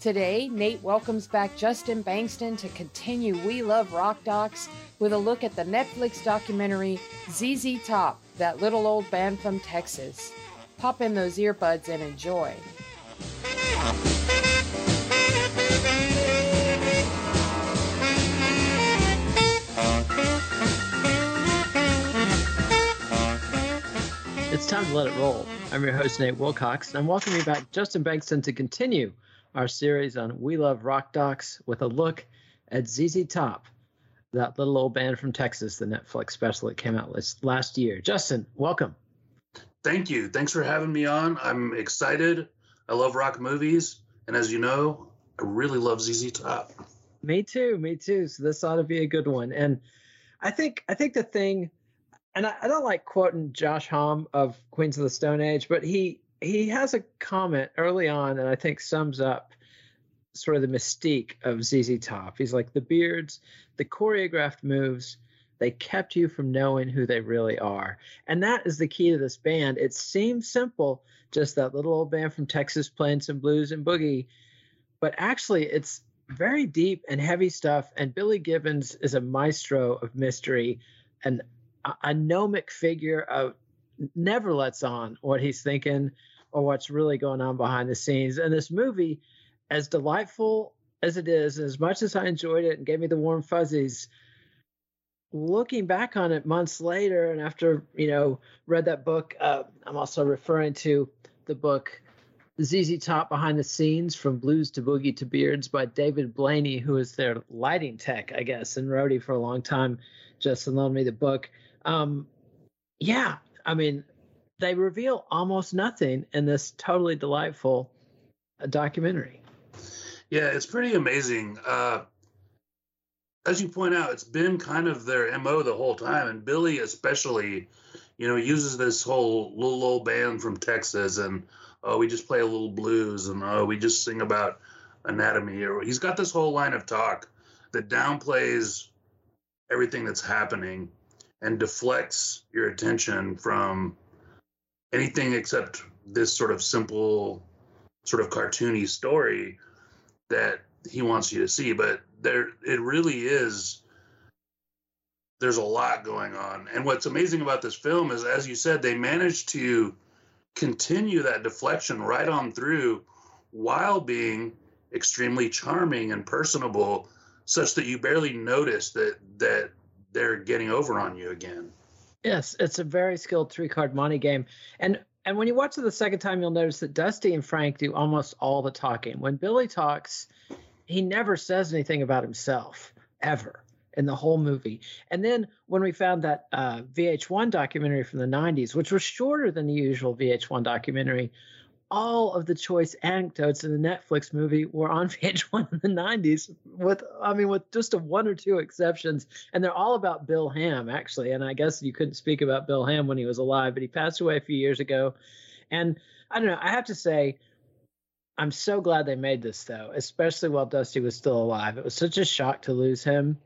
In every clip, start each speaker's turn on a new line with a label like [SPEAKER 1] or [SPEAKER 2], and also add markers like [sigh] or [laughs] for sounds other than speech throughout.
[SPEAKER 1] Today, Nate welcomes back Justin Bankston to continue We Love Rock Docs with a look at the Netflix documentary ZZ Top, that little old band from Texas. Pop in those earbuds and enjoy.
[SPEAKER 2] It's time to let it roll. I'm your host, Nate Wilcox, and I'm welcoming back Justin Bankston to continue our series on We Love Rock Docs with a look at ZZ Top, that little old band from Texas, the Netflix special that came out last, year. Justin, welcome.
[SPEAKER 3] Thank you. Thanks for having me on. I'm excited. I love rock movies, and as you know, I really love ZZ Top.
[SPEAKER 2] Me too. Me too. So this ought to be a good one. And I think I think the thing, and I, I don't like quoting Josh Homme of Queens of the Stone Age, but he he has a comment early on, and I think sums up sort of the mystique of ZZ Top. He's like the beards, the choreographed moves, they kept you from knowing who they really are. And that is the key to this band. It seems simple, just that little old band from Texas playing some blues and boogie, but actually it's very deep and heavy stuff. And Billy Gibbons is a maestro of mystery and a, gnomic figure of never lets on what he's thinking or what's really going on behind the scenes. And this movie, as delightful as it is, as much as I enjoyed it and gave me the warm fuzzies, looking back on it months later and after, you know, read that book, uh, I'm also referring to the book ZZ Top Behind the Scenes from Blues to Boogie to Beards by David Blayney, who is their lighting tech, I guess, and roadie for a long time. Justin loaned me the book. Um, yeah, I mean, they reveal almost nothing in this totally delightful uh, documentary.
[SPEAKER 3] Yeah, it's pretty amazing. Uh, as you point out, it's been kind of their mo the whole time, and Billy especially, you know, uses this whole little old band from Texas, and oh, we just play a little blues, and oh, we just sing about anatomy, or he's got this whole line of talk that downplays everything that's happening and deflects your attention from anything except this sort of simple, sort of cartoony story that he wants you to see. But there, it really is. There's a lot going on, and what's amazing about this film is, as you said, they managed to continue that deflection right on through, while being extremely charming and personable, such that you barely notice that that they're getting over on you again.
[SPEAKER 2] Yes, it's a very skilled three card monte game. And and when you watch it the second time, you'll notice that Dusty and Frank do almost all the talking. When Billy talks, he never says anything about himself ever in the whole movie. And then when we found that uh, VH1 documentary from the 90s, which was shorter than the usual VH1 documentary, all of the choice anecdotes in the Netflix movie were on [laughs] VH1 in the 90s with I mean with just a one or two exceptions. And they're all about Bill Ham actually. And I guess you couldn't speak about Bill Ham when he was alive but he passed away a few years ago. And I don't know I have to say I'm so glad they made this though especially while Dusty was still alive. It was such a shock to lose him.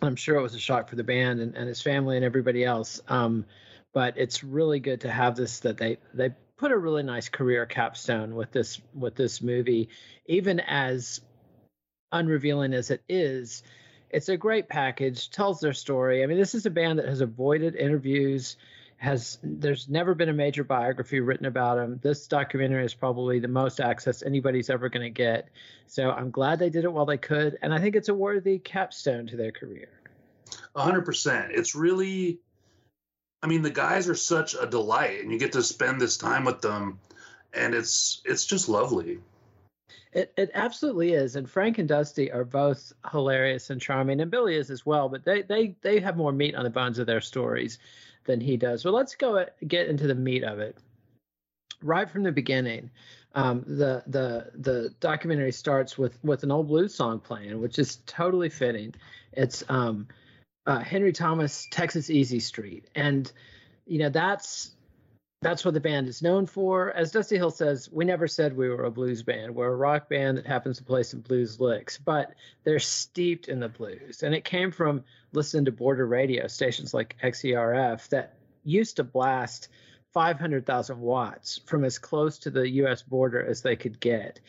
[SPEAKER 2] I'm sure it was a shock for the band and, and his family and everybody else. Um, but it's really good to have this that they they put a really nice career capstone with this with this movie even as unrevealing as it is it's a great package tells their story. I mean this is a band that has avoided interviews has there's never been a major biography written about them this documentary is probably the most access anybody's ever going to get. So i'm glad they did it while they could and i think it's a worthy capstone to their career.
[SPEAKER 3] 100% it's really I mean, the guys are such a delight, and you get to spend this time with them, and it's it's just lovely.
[SPEAKER 2] It it absolutely is, and Frank and Dusty are both hilarious and charming, and Billy is as well. But they they they have more meat on the bones of their stories than he does. Well, let's go get into the meat of it. Right from the beginning, um, the the the documentary starts with with an old blues song playing, which is totally fitting. It's um, uh, Henry Thomas, Texas Easy Street, and you know that's that's what the band is known for. As Dusty Hill says, we never said we were a blues band. We're a rock band that happens to play some blues licks, but they're steeped in the blues, and it came from listening to border radio stations like XERF that used to blast 500,000 watts from as close to the U.S. border as they could get.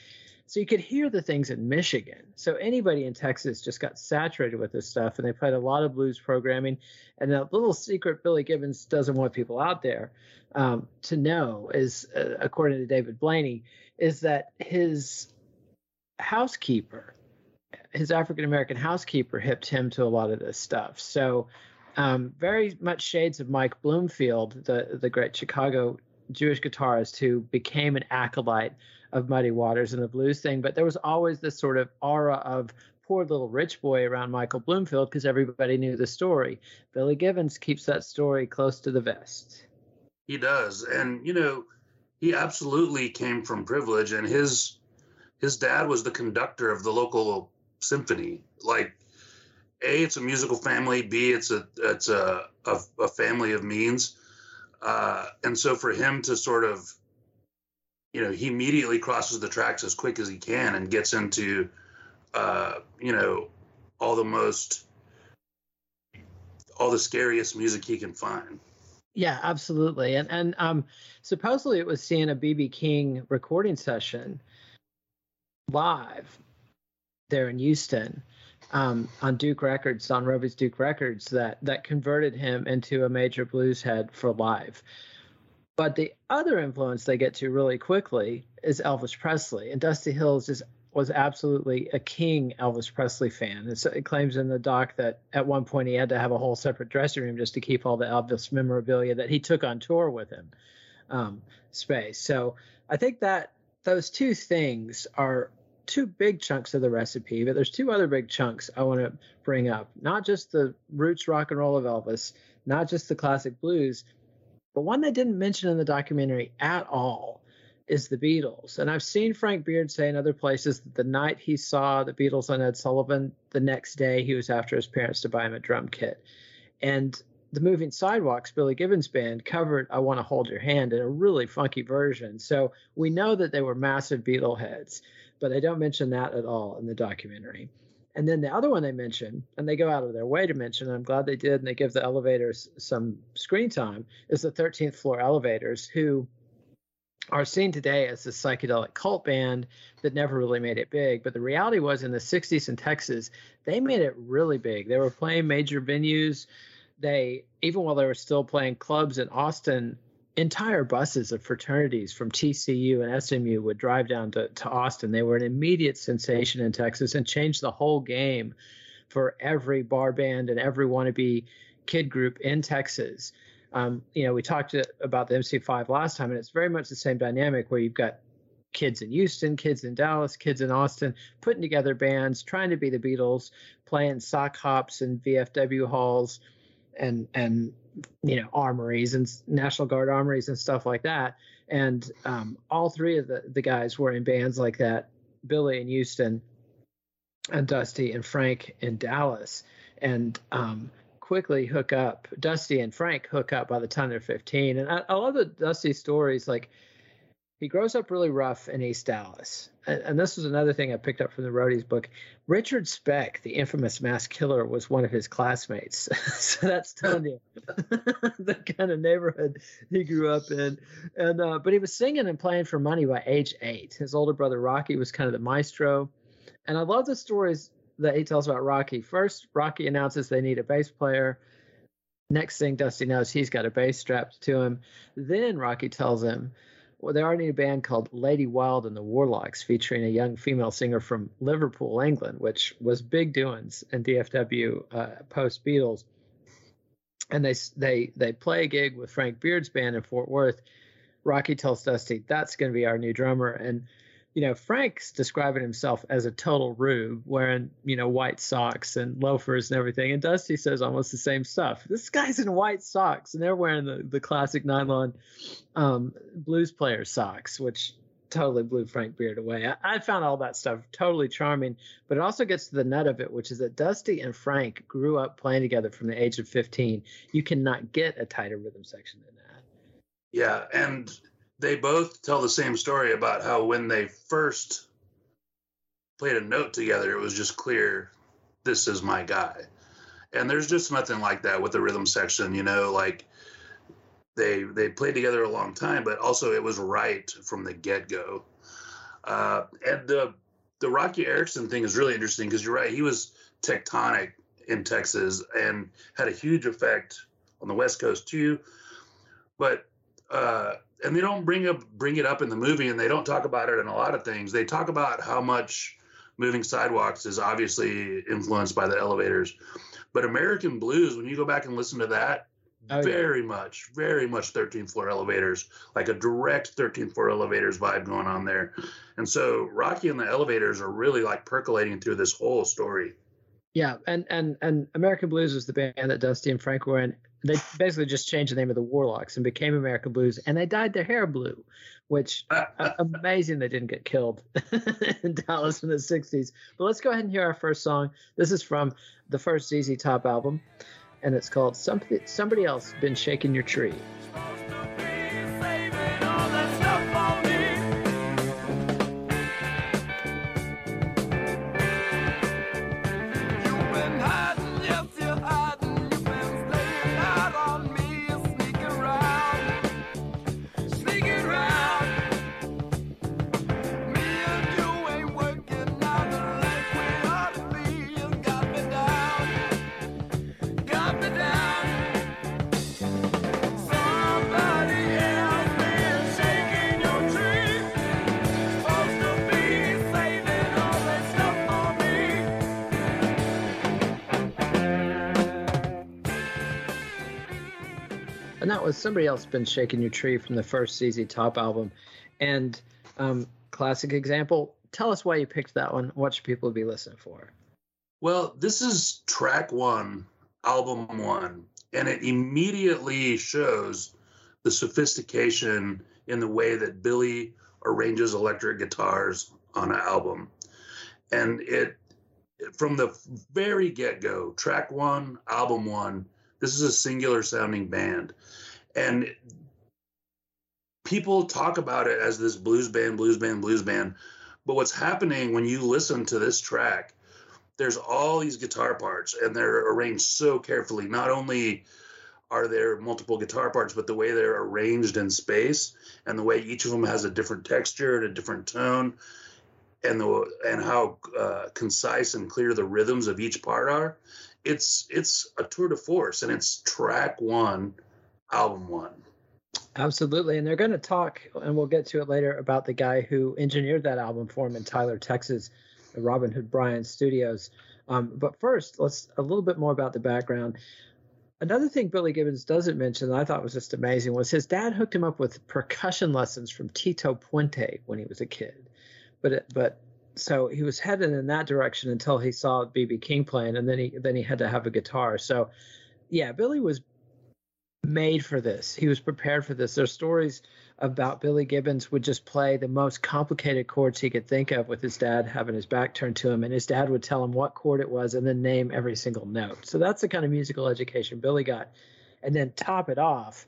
[SPEAKER 2] So you could hear the things in Michigan. So anybody in Texas just got saturated with this stuff, and they played a lot of blues programming. And the little secret Billy Gibbons doesn't want people out there um, to know is, uh, according to David Blayney, is that his housekeeper, his African American housekeeper, hipped him to a lot of this stuff. So um, very much shades of Mike Bloomfield, the the great Chicago Jewish guitarist who became an acolyte of Muddy Waters and the blues thing, but there was always this sort of aura of poor little rich boy around Michael Bloomfield because everybody knew the story. Billy Gibbons keeps that story close to the vest.
[SPEAKER 3] He does, and you know, he absolutely came from privilege, and his his dad was the conductor of the local symphony. Like, a, it's a musical family. B, it's a it's a a, a family of means. Uh, and so for him to sort of you know, he immediately crosses the tracks as quick as he can and gets into, uh, you know, all the most, all the scariest music he can find.
[SPEAKER 2] Yeah, absolutely. And and um, supposedly it was seeing a BB King recording session live there in Houston um, on Duke Records, on Robey's Duke Records, that that converted him into a major blues head for live. But the other influence they get to really quickly is Elvis Presley, and Dusty Hills just was absolutely a king Elvis Presley fan. So it claims in the doc that at one point he had to have a whole separate dressing room just to keep all the Elvis memorabilia that he took on tour with him um, space. So I think that those two things are two big chunks of the recipe, but there's two other big chunks I want to bring up. Not just the roots rock and roll of Elvis, not just the classic blues, but one they didn't mention in the documentary at all is the Beatles. And I've seen Frank Beard say in other places that the night he saw the Beatles on Ed Sullivan, the next day he was after his parents to buy him a drum kit. And the Moving Sidewalks, Billy Gibbons band, covered I Want to Hold Your Hand in a really funky version. So we know that they were massive Beatle heads, but they don't mention that at all in the documentary. And then the other one they mention, and they go out of their way to mention, and I'm glad they did, and they give the elevators some screen time, is the 13th floor elevators, who are seen today as a psychedelic cult band that never really made it big. But the reality was in the 60s in Texas, they made it really big. They were playing major venues. They, even while they were still playing clubs in Austin, entire buses of fraternities from TCU and SMU would drive down to, to Austin. They were an immediate sensation in Texas and changed the whole game for every bar band and every wannabe kid group in Texas. Um, you know, we talked about the MC5 last time, and it's very much the same dynamic where you've got kids in Houston, kids in Dallas, kids in Austin, putting together bands, trying to be the Beatles, playing sock hops and VFW halls and and you know armories and National Guard armories and stuff like that. And um, all three of the, the guys were in bands like that. Billy in Houston, and Dusty and Frank in Dallas, and um, quickly hook up. Dusty and Frank hook up by the time they're 15. And I, I love the Dusty stories. Like he grows up really rough in East Dallas. And, and, this was another thing I picked up from the Roadies book. Richard Speck, the infamous mass killer, was one of his classmates. [laughs] so that's telling you [laughs] the kind of neighborhood he grew up in. And uh, but he was singing and playing for money by age eight. His older brother Rocky was kind of the maestro. And I love the stories that he tells about Rocky. First, Rocky announces they need a bass player. Next thing Dusty knows, he's got a bass strapped to him. Then Rocky tells him well, they're already a band called Lady Wild and the Warlocks, featuring a young female singer from Liverpool, England, which was big doings in DFW uh, post Beatles. And they they they play a gig with Frank Beard's band in Fort Worth. Rocky tells Dusty that's going to be our new drummer, and you know, Frank's describing himself as a total rube, wearing, you know, white socks and loafers and everything. And Dusty says almost the same stuff. This guy's in white socks, and they're wearing the, the classic nylon um, blues player socks, which totally blew Frank Beard away. I, I, found all that stuff totally charming, but it also gets to the nut of it, which is that Dusty and Frank grew up playing together from the age of 15. You cannot get a tighter rhythm section than that.
[SPEAKER 3] Yeah, and they both tell the same story about how when they first played a note together, it was just clear this is my guy. And there's just nothing like that with the rhythm section, you know, like they they played together a long time, but also it was right from the get go. Uh, and the the Roky Erickson thing is really interesting because you're right, he was tectonic in Texas and had a huge effect on the West Coast too. But uh, and they don't bring up bring it up in the movie, and they don't talk about it in a lot of things. They talk about how much moving sidewalks is obviously influenced by the elevators, but American Blues, when you go back and listen to that, oh, very yeah. much, very much 13th floor elevators, like a direct 13th floor elevators vibe going on there. And so Roky and the elevators are really like percolating through this whole story.
[SPEAKER 2] Yeah, and and and American Blues was the band that Dusty and Frank were in. They basically just changed the name of the Warlocks and became American Blues, and they dyed their hair blue, which [laughs] uh, amazing they didn't get killed [laughs] in Dallas in the '60s. But let's go ahead and hear our first song. This is from the first ZZ Top album, and it's called "Somebody Somebody Else Been Shaking Your Tree." Was somebody else been shaking your tree from the first ZZ Top album, and um, classic example. Tell us why you picked that one. What should people be listening for?
[SPEAKER 3] Well, this is track one, album one, and it immediately shows the sophistication in the way that Billy arranges electric guitars on an album. And it, from the very get go, track one, album one, this is a singular sounding band and people talk about it as this blues band, blues band, blues band. But what's happening when you listen to this track, there's all these guitar parts and they're arranged so carefully. Not only are there multiple guitar parts, but the way they're arranged in space and the way each of them has a different texture and a different tone and the and how uh, concise and clear the rhythms of each part are. It's it's a tour de force and it's track one album one.
[SPEAKER 2] Absolutely. And they're going to talk, and we'll get to it later, about the guy who engineered that album for him in Tyler, Texas, Robin Hood Brians Studios. Um, but first, let's a little bit more about the background. another thing Billy Gibbons doesn't mention that I thought was just amazing was his dad hooked him up with percussion lessons from Tito Puente when he was a kid. But but so he was headed in that direction until he saw BB King playing, and then he then he had to have a guitar. So yeah, Billy was made for this. He was prepared for this. There's stories about Billy Gibbons would just play the most complicated chords he could think of with his dad having his back turned to him, and his dad would tell him what chord it was and then name every single note. So that's the kind of musical education Billy got. And then top it off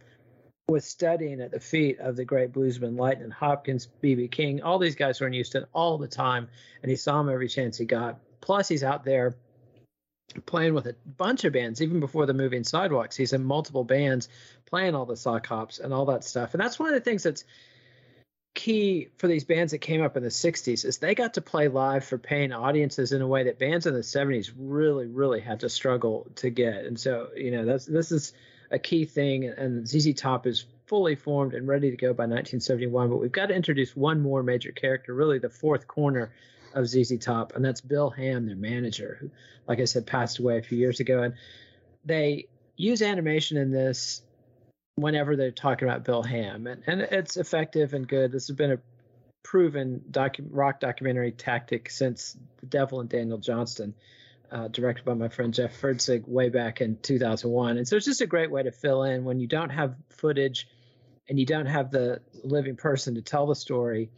[SPEAKER 2] with studying at the feet of the great bluesman Lightnin' Hopkins, B.B. King. All these guys were in Houston all the time, and he saw him every chance he got. Plus, he's out there playing with a bunch of bands even before the moving sidewalks he's in multiple bands playing all the sock hops and all that stuff and that's one of the things that's key for these bands that came up in the 60s is they got to play live for paying audiences in a way that bands in the 70s really really had to struggle to get and so you know that's this is a key thing and ZZ Top is fully formed and ready to go by 1971 but we've got to introduce one more major character really the fourth corner of ZZ Top, and that's Bill Ham, their manager, who, like I said, passed away a few years ago. And they use animation in this whenever they're talking about Bill Ham, and, and it's effective and good. This has been a proven docu- rock documentary tactic since The Devil and Daniel Johnston. Uh, directed by my friend Jeff Feuerzeig way back in 2001. And so it's just a great way to fill in when you don't have footage and you don't have the living person to tell the story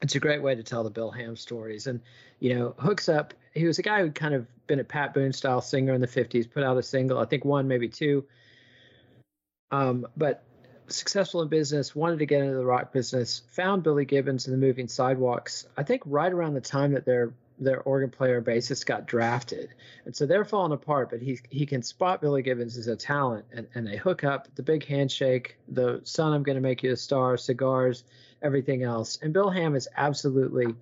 [SPEAKER 2] it's a great way to tell the Bill Ham stories. And, you know, hooks up, he was a guy who'd kind of been a Pat Boone style singer in the 50s, put out a single, I think one, maybe two. Um, but successful in business, wanted to get into the rock business, found Billy Gibbons in the moving sidewalks, I think right around the time that their their organ player bassist got drafted. And so they're falling apart, but he he can spot Billy Gibbons as a talent and, and they hook up the big handshake, the son I'm gonna make you a star, cigars, everything else. And Bill Ham is absolutely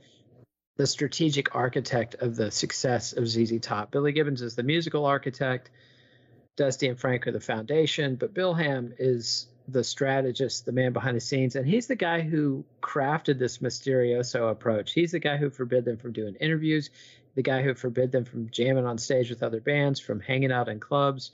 [SPEAKER 2] the strategic architect of the success of ZZ Top. Billy Gibbons is the musical architect. Dusty and Frank are the foundation, but Bill Ham is the strategist, the man behind the scenes, and he's the guy who crafted this mysterioso approach. He's the guy who forbid them from doing interviews, the guy who forbid them from jamming on stage with other bands, from hanging out in clubs,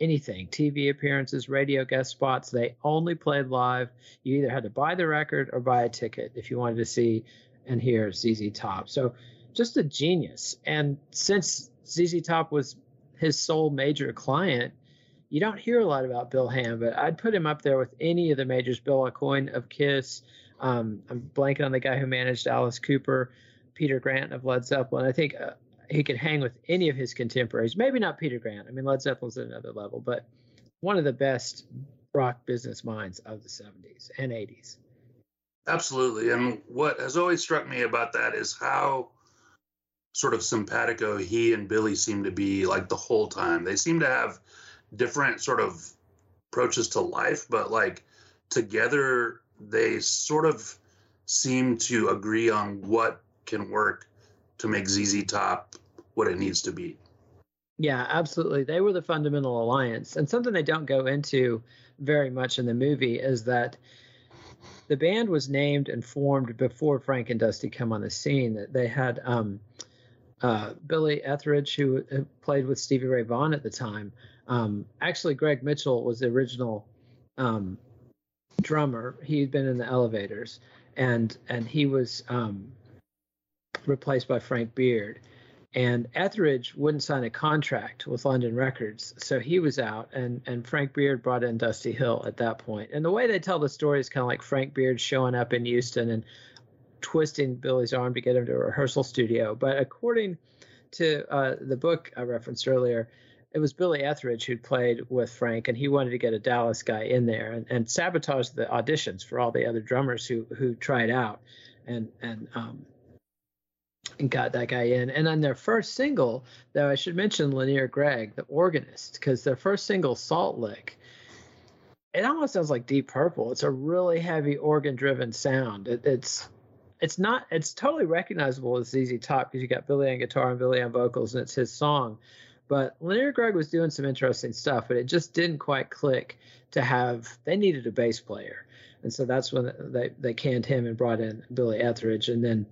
[SPEAKER 2] anything TV appearances, radio guest spots. They only played live. You either had to buy the record or buy a ticket if you wanted to see and hear ZZ Top. So just a genius. And since ZZ Top was his sole major client, you don't hear a lot about Bill Ham, but I'd put him up there with any of the majors. Bill Aucoin of Kiss. Um, I'm blanking on the guy who managed Alice Cooper, Peter Grant of Led Zeppelin. I think uh, he could hang with any of his contemporaries. Maybe not Peter Grant. I mean, Led Zeppelin's at another level, but one of the best rock business minds of the 70s and 80s.
[SPEAKER 3] Absolutely. And what has always struck me about that is how sort of simpatico he and Billy seem to be like the whole time. They seem to have different sort of approaches to life, but like together they sort of seem to agree on what can work to make ZZ Top what it needs to be.
[SPEAKER 2] Yeah, absolutely. They were the fundamental alliance. And something they don't go into very much in the movie is that the band was named and formed before Frank and Dusty come on the scene. They had um, uh, Billy Etheridge, who played with Stevie Ray Vaughan at the time. Um, actually, Greg Mitchell was the original um, drummer. He'd been in the Elevators, and and he was um, replaced by Frank Beard. And Etheridge wouldn't sign a contract with London Records, so he was out, and, and Frank Beard brought in Dusty Hill at that point. And the way they tell the story is kind of like Frank Beard showing up in Houston and twisting Billy's arm to get him to a rehearsal studio. But according to uh, the book I referenced earlier, it was Billy Etheridge who played with Frank, and he wanted to get a Dallas guy in there and, and sabotage the auditions for all the other drummers who who tried out, and and um, and got that guy in. And on their first single, though, I should mention Lanier Greig, the organist, because their first single, Salt Lick, it almost sounds like Deep Purple. It's a really heavy organ-driven sound. It, it's it's not it's totally recognizable as ZZ Top because you got Billy on guitar and Billy on vocals, and it's his song. But Lanier Greig was doing some interesting stuff, but it just didn't quite click to have. They needed a bass player, and so that's when they they canned him and brought in Billy Etheridge, and then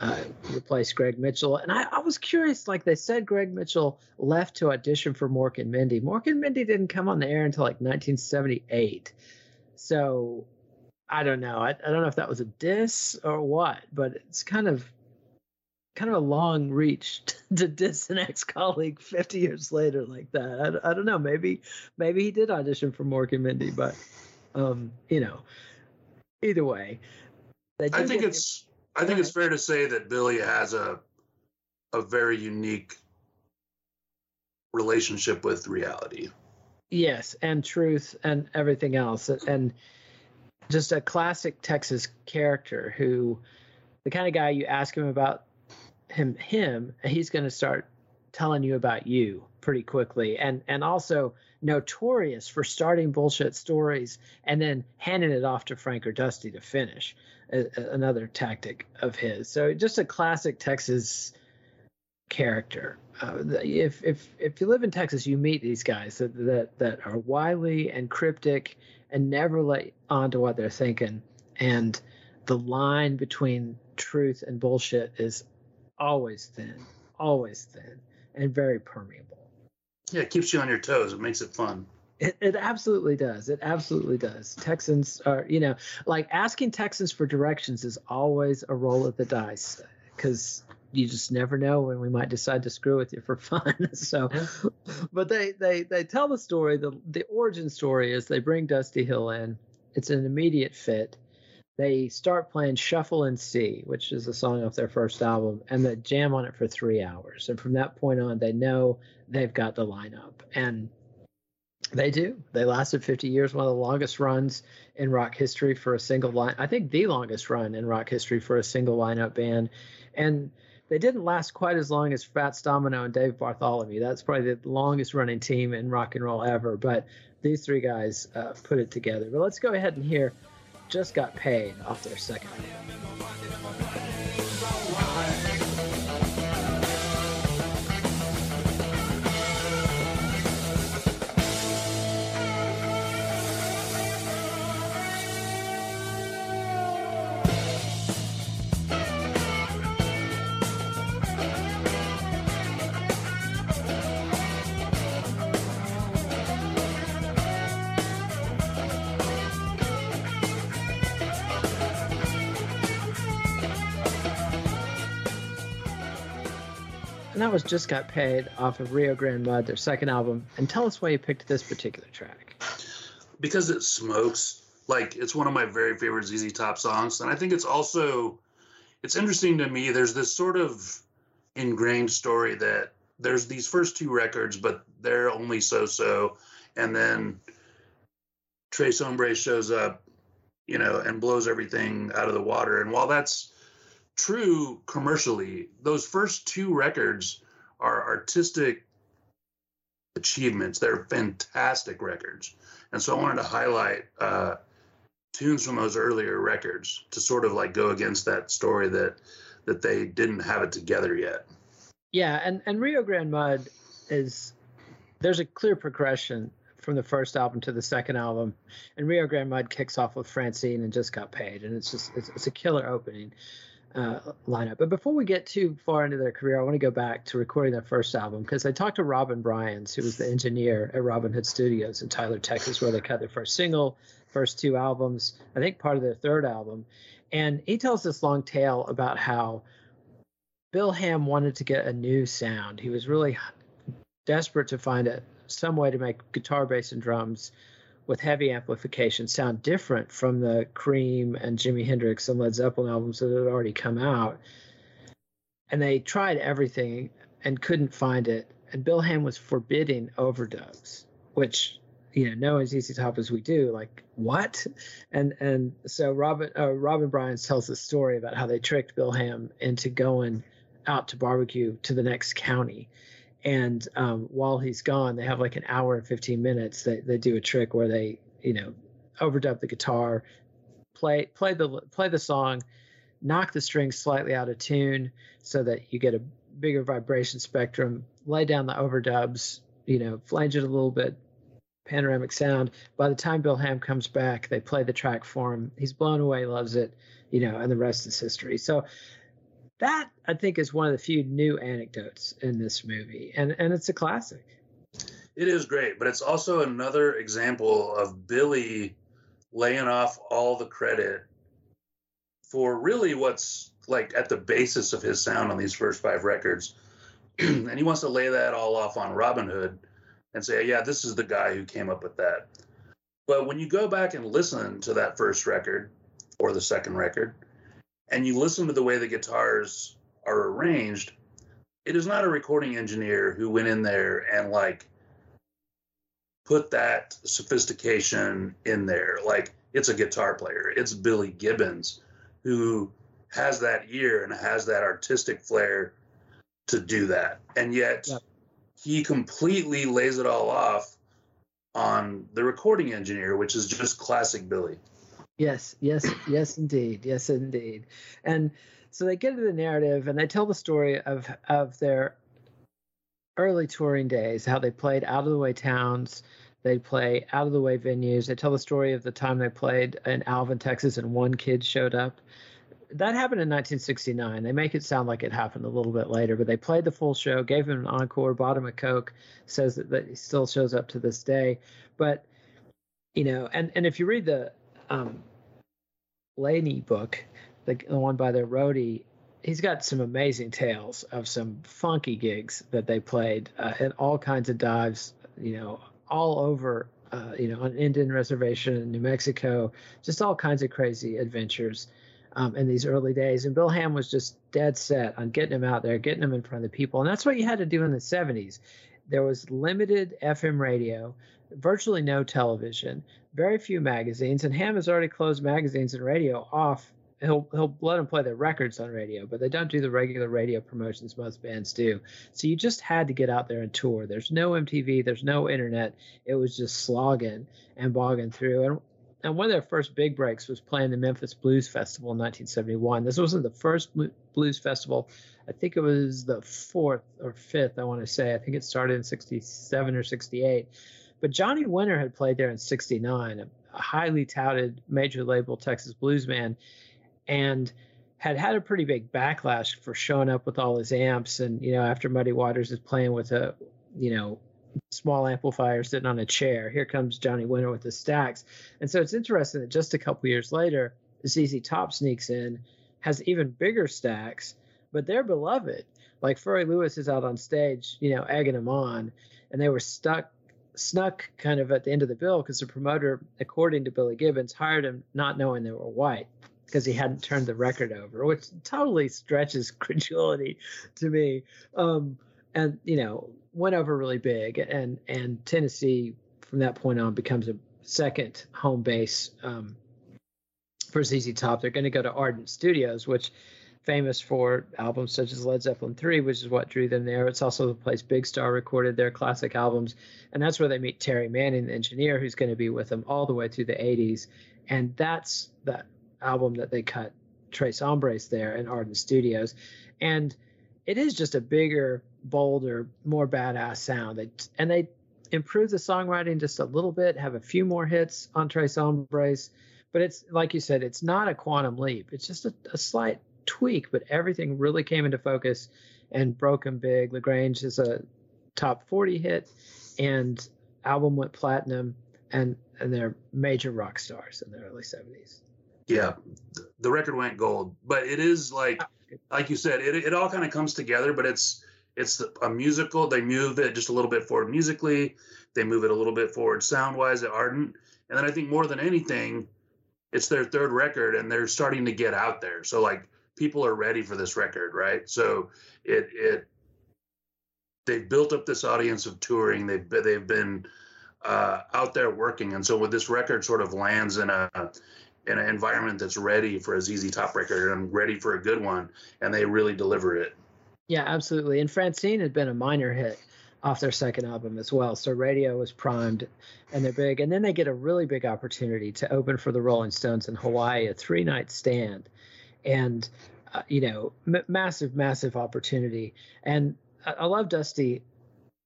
[SPEAKER 2] uh, replaced Greg Mitchell. And I, I, was curious, like they said, Greg Mitchell left to audition for Mork and Mindy. Mork and Mindy didn't come on the air until like 1978. So I don't know. I, I don't know if that was a diss or what, but it's kind of kind of a long reach [laughs] to diss an ex-colleague 50 years later like that. I, I don't know. Maybe maybe he did audition for Mork and Mindy, but um, you know, either way,
[SPEAKER 3] I think it's I think it's fair to say that Billy has a a very unique relationship with reality.
[SPEAKER 2] Yes, and truth and everything else and just a classic Texas character who the kind of guy you ask him about him him he's going to start telling you about you pretty quickly. And and also notorious for starting bullshit stories and then handing it off to Frank or Dusty to finish a, a, another tactic of his. So just a classic Texas character. Uh, if if if you live in Texas you meet these guys that that that are wily and cryptic and never let on to what they're thinking. And the line between truth and bullshit is always thin, always thin, and very permeable.
[SPEAKER 3] Yeah, it keeps you on your toes. It makes it fun.
[SPEAKER 2] It, it absolutely does. It absolutely does. Texans are, you know, like asking Texans for directions is always a roll of the dice because you just never know when we might decide to screw with you for [laughs] fun. so, but they they they tell the story. the The origin story is they bring Dusty Hill in. It's an immediate fit they start playing Shuffle and See, which is a song off their first album, and they jam on it for three hours. And from that point on, they know they've got the lineup. And they do. They lasted 50 years, one of the longest runs in rock history for a single line. I think the longest run in rock history for a single lineup band. And they didn't last quite as long as Fats Domino and Dave Bartholomew. That's probably the longest running team in rock and roll ever. But these three guys uh, put it together. But let's go ahead and hear just got paid off their second Just Got Paid off of Rio Grande Mud, their second album. And tell us why you picked this particular track.
[SPEAKER 3] Because it smokes. Like, it's one of my very favorite ZZ Top songs. And I think it's also, it's interesting to me. There's this sort of ingrained story that there's these first two records, but they're only so so. And then Tres Hombres shows up, you know, and blows everything out of the water. And while that's, true commercially. Those first two records are artistic achievements. They're fantastic records. And so I wanted to highlight uh, tunes from those earlier records to sort of like go against that story that that they didn't have it together yet.
[SPEAKER 2] Yeah, and and Rio Grande Mud is there's a clear progression from the first album to the second album, and Rio Grande Mud kicks off with Francine and just got paid, and it's just it's, it's a killer opening uh, lineup. But before we get too far into their career, I want to go back to recording their first album because I talked to Robin Brians, who was the engineer at Robin Hood Studios in Tyler, Texas, where they cut their first single, first two albums, I think part of their third album. And he tells this long tale about how Bill Ham wanted to get a new sound. He was really desperate to find a, some way to make guitar, bass, and drums with heavy amplification sound different from the Cream and Jimi Hendrix and Led Zeppelin albums that had already come out. And they tried everything and couldn't find it. And Bill Ham was forbidding overdubs, which you know, knowing ZZ Top as we do, like what? And and so Robin uh, Robin Brians tells the story about how they tricked Bill Ham into going out to barbecue to the next county and um, while he's gone, they have like an hour and 15 minutes. They they do a trick where they you know overdub the guitar, play play the play the song, knock the strings slightly out of tune so that you get a bigger vibration spectrum. Lay down the overdubs, you know, flange it a little bit, panoramic sound. By the time Bill Ham comes back, they play the track for him. He's blown away, loves it, you know, and the rest is history. So that I think is one of the few new anecdotes in this movie, and and it's a classic.
[SPEAKER 3] It is great, but it's also another example of Billy laying off all the credit for really what's like at the basis of his sound on these first five records. [clears throat] and he wants to lay that all off on Robin Hood and say, yeah, this is the guy who came up with that. But when you go back and listen to that first record or the second record, and you listen to the way the guitars are arranged, it is not a recording engineer who went in there and like put that sophistication in there. Like it's a guitar player. It's Billy Gibbons who has that ear and has that artistic flair to do that. And yet yep. he completely lays it all off on the recording engineer, which is just classic Billy.
[SPEAKER 2] Yes, yes, yes, indeed. Yes, indeed. And so they get into the narrative and they tell the story of of their early touring days, how they played out of the way towns, they play out of the way venues. They tell the story of the time they played in Alvin, Texas, and one kid showed up. That happened in 1969. They make it sound like it happened a little bit later, but they played the full show, gave him an encore, bought him a Coke, says that, that he still shows up to this day. But, you know, and, and if you read the um, Laney book, the, the one by the roadie, he's got some amazing tales of some funky gigs that they played uh, and all kinds of dives, you know, all over, uh, you know, on Indian reservation in New Mexico, just all kinds of crazy adventures um, in these early days. And Bill Ham was just dead set on getting him out there, getting him in front of the people. And that's what you had to do in the 70s. There was limited FM radio, virtually no television, very few magazines, and Ham has already closed magazines and radio off. He'll he'll let them play their records on radio, but they don't do the regular radio promotions most bands do. So you just had to get out there and tour. There's no MTV, there's no internet. It was just slogging and bogging through. And and one of their first big breaks was playing the Memphis Blues Festival in 1971. This wasn't the first blues festival. I think it was the fourth or fifth, I want to say. I think it started in 67 or 68. But Johnny Winter had played there in 69, a, highly touted major label Texas blues man, and had had a pretty big backlash for showing up with all his amps. And, you know, after Muddy Waters is playing with a, you know, small amplifier sitting on a chair. Here comes Johnny Winter with the stacks. And so it's interesting that just a couple years later, ZZ Top sneaks in, has even bigger stacks, but they're beloved. Like Furry Lewis is out on stage, you know, egging them on, and they were stuck, snuck kind of at the end of the bill because the promoter, according to Billy Gibbons, hired him not knowing they were white because he hadn't turned the record over, which totally stretches [laughs] credulity to me. Um, and you know, went over really big, and and Tennessee from that point on becomes a second home base um, for ZZ Top. They're going to go to Ardent Studios, which famous for albums such as Led Zeppelin 3, which is what drew them there. It's also the place Big Star recorded their classic albums. And that's where they meet Terry Manning, the engineer, who's going to be with them all the way through the 80s. And that's the album that they cut Tres Hombres there in Ardent Studios. And it is just a bigger, bolder, more badass sound. And they improve the songwriting just a little bit, have a few more hits on Tres Hombres. But it's like you said, it's not a quantum leap. It's just a, a slight tweak, but everything really came into focus and broken big. LaGrange is a top 40 hit, and album went platinum, and and they're major rock stars in the early 70s.
[SPEAKER 3] Yeah, the record went gold, but it is like ah, like you said, it, it all kind of comes together, but it's it's a musical. They move it just a little bit forward musically. They move it a little bit forward sound wise at Ardent, and then I think more than anything, it's their third record, and they're starting to get out there. So like people are ready for this record, right? So it it they've built up this audience of touring. They've they've been uh, out there working, and so when this record sort of lands in a in an environment that's ready for a ZZ Top record and ready for a good one, and they really deliver it.
[SPEAKER 2] Yeah, absolutely. And Francine had been a minor hit off their second album as well. So radio was primed and they're big. And then they get a really big opportunity to open for the Rolling Stones in Hawaii, a three night stand. And, uh, you know, m- massive, massive opportunity. And I, I love Dusty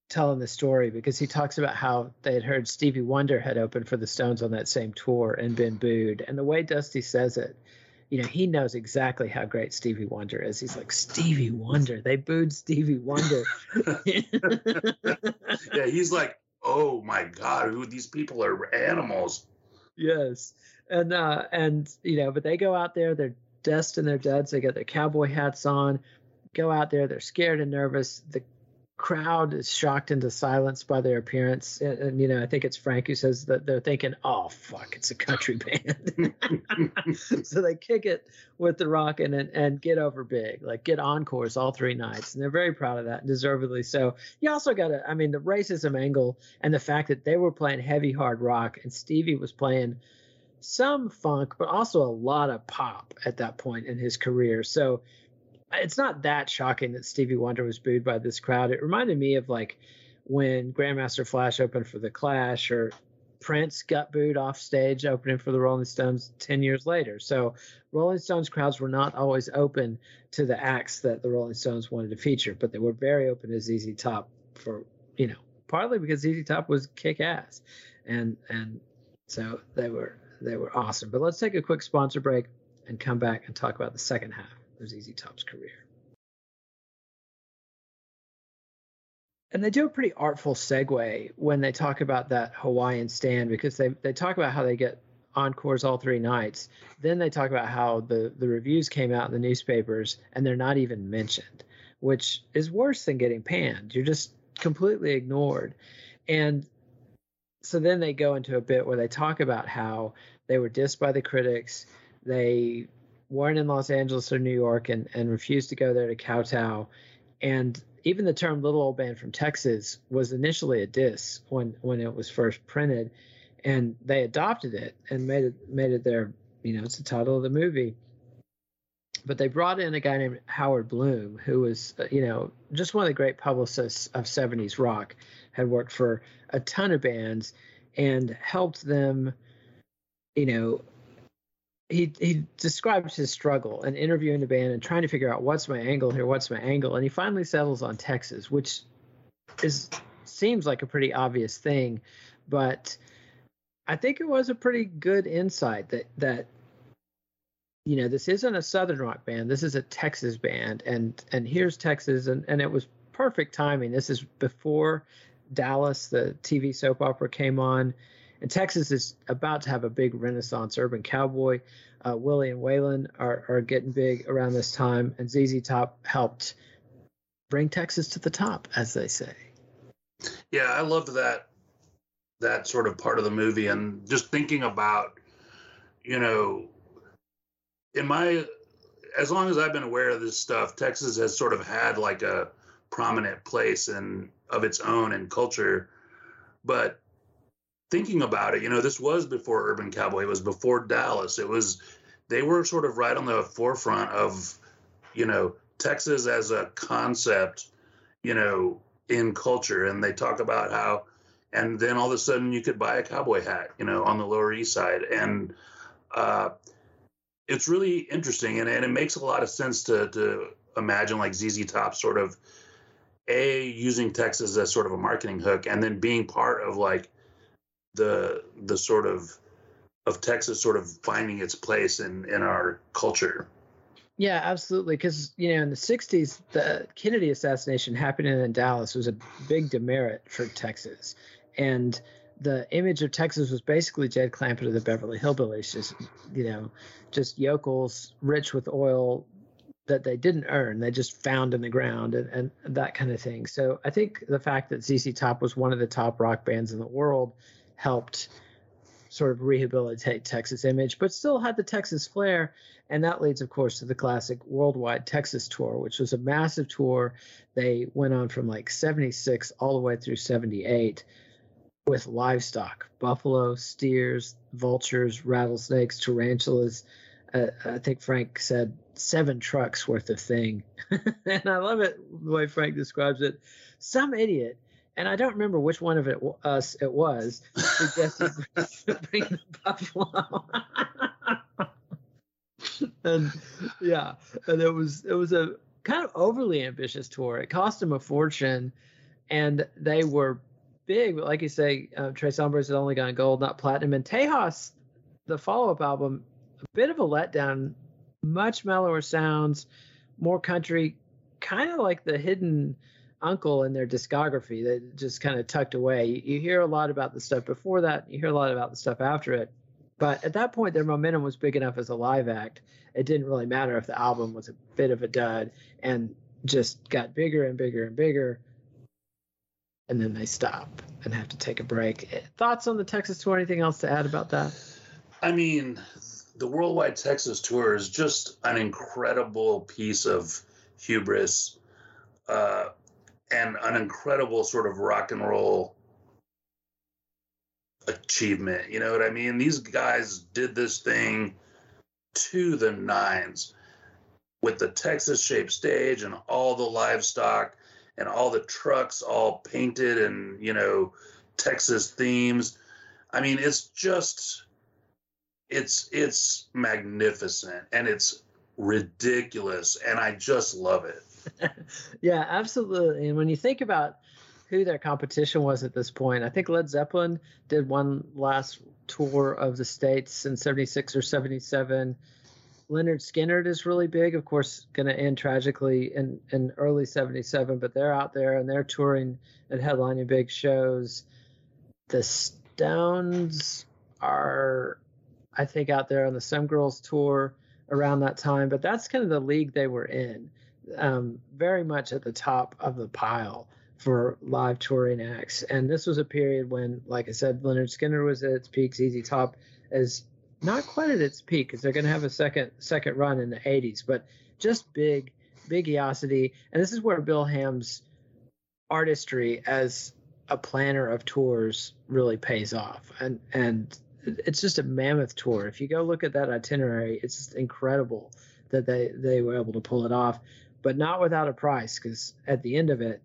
[SPEAKER 2] telling the story because he talks about how they had heard Stevie Wonder had opened for the Stones on that same tour and been booed. And the way Dusty says it you know, he knows exactly how great Stevie Wonder is. He's like, Stevie Wonder. They booed Stevie Wonder. [laughs] [laughs]
[SPEAKER 3] yeah, he's like, oh my God, who these people are animals.
[SPEAKER 2] Yes. And uh and you know, but they go out there, they're dressed in their duds, they got their cowboy hats on, go out there, they're scared and nervous. The crowd is shocked into silence by their appearance. And, and, you know, I think it's Frank who says that they're thinking, "Oh fuck, it's a country [laughs] band." [laughs] so they kick it with the rockin' and and get over big, like get encores all three nights, and they're very proud of that, deservedly so. You also got to, I mean, the racism angle and the fact that they were playing heavy hard rock and Stevie was playing some funk, but also a lot of pop at that point in his career. So uh, it's not that shocking that Stevie Wonder was booed by this crowd. It reminded me of like when Grandmaster Flash opened for the Clash or Prince got booed off stage opening for the Rolling Stones 10 years later. So Rolling Stones crowds were not always open to the acts that the Rolling Stones wanted to feature, but they were very open to ZZ Top for, you know, partly because ZZ Top was kick ass. And and so they were they were awesome. But let's take a quick sponsor break and come back and talk about the second half of ZZ Top's career. And they do a pretty artful segue when they talk about that Hawaiian stand because they, they talk about how they get encores all three nights. Then they talk about how the, the reviews came out in the newspapers and they're not even mentioned, which is worse than getting panned. You're just completely ignored. And so then they go into a bit where they talk about how they were dissed by the critics. They weren't in Los Angeles or New York and, and refused to go there to kowtow. And even the term little old band from Texas was initially a diss when, when it was first printed. And they adopted it and made it made it their, you know, it's the title of the movie. But they brought in a guy named Howard Bloom, who was, uh, you know, just one of the great publicists of 70s rock, had worked for a ton of bands and helped them, you know, he he describes his struggle and interviewing the band and trying to figure out what's my angle here, what's my angle, and he finally settles on Texas, which is seems like a pretty obvious thing, but I think it was a pretty good insight that that you know this isn't a southern rock band, this is a Texas band, and and here's Texas, and and it was perfect timing. This is before Dallas, the TV soap opera came on and Texas is about to have a big renaissance. Urban Cowboy, uh, Willie and Waylon are, are getting big around this time, and ZZ Top helped bring Texas to the top, as they say.
[SPEAKER 3] Yeah, I loved that that sort of part of the movie, and just thinking about, you know, in my as long as I've been aware of this stuff, Texas has sort of had like a prominent place and of its own in culture, but thinking about it, you know, this was before Urban Cowboy. It was before Dallas. It was they were sort of right on the forefront of, you know, Texas as a concept, you know, in culture. And they talk about how, and then all of a sudden you could buy a cowboy hat, you know, on the Lower East Side, and uh, it's really interesting, and, and it makes a lot of sense to to imagine like ZZ Top sort of a using Texas as sort of a marketing hook, and then being part of like the the sort of of Texas sort of finding its place in in our culture.
[SPEAKER 2] Yeah, absolutely. Because you know, in the '60s, the Kennedy assassination happening in Dallas was a big demerit for Texas, and the image of Texas was basically Jed Clampett of the Beverly Hillbillies, just you know, just yokels rich with oil that they didn't earn, they just found in the ground and, and that kind of thing. So I think the fact that ZZ Top was one of the top rock bands in the world helped sort of rehabilitate Texas image, but still had the Texas flair. And that leads, of course, to the classic worldwide Texas tour, which was a massive tour. They went on from like 76 all the way through 78 with livestock buffalo, steers, vultures, rattlesnakes, tarantulas. Uh, I think Frank said seven trucks worth of thing. [laughs] and I love it the way Frank describes it. Some idiot and I don't remember which one of it us it was suggested [laughs] bring the buffalo. [laughs] and yeah, and it was it was a kind of overly ambitious tour. It cost them a fortune, and they were big. But like you say, uh, Tres Hombres had only gone gold, not platinum. And Tejas, the follow up album, a bit of a letdown much mellower sounds, more country, kind of like the hidden uncle in their discography that just kind of tucked away. You, you, hear a lot about the stuff before that, you hear a lot about the stuff after it. But at that point, their momentum was big enough as a live act. It didn't really matter if the album was a bit of a dud and just got bigger and bigger and bigger. And then they stop and have to take a break. Thoughts on the Texas tour? Anything else to add about that?
[SPEAKER 3] I mean, the Worldwide Texas Tour is just an incredible piece of hubris uh, and an incredible sort of rock and roll achievement. You know what I mean? These guys did this thing to the nines with the Texas shaped stage and all the livestock and all the trucks all painted and, you know, Texas themes. I mean, it's just it's it's magnificent and it's ridiculous and I just love it. [laughs]
[SPEAKER 2] yeah, absolutely. And when you think about who their competition was at this point, I think Led Zeppelin did one last tour of the states in 76 or 77. Lynyrd Skynyrd is really big, of course, going to end tragically in, in early 77, but they're out there and they're touring and headlining big shows. The Stones are I think, out there on the Some Girls tour around that time. But that's kind of the league they were in, um, very much at the top of the pile for live touring acts. And this was a period when, like I said, Lynyrd Skynyrd was at its peak. ZZ Top is not quite at its peak because they're going to have a second second run in the 80s, but just big, bigiosity. And this is where Bill Ham's artistry as a planner of tours really pays off. And and it's just a mammoth tour. If you go look at that itinerary, it's just incredible that they they were able to pull it off, but not without a price. Because at the end of it,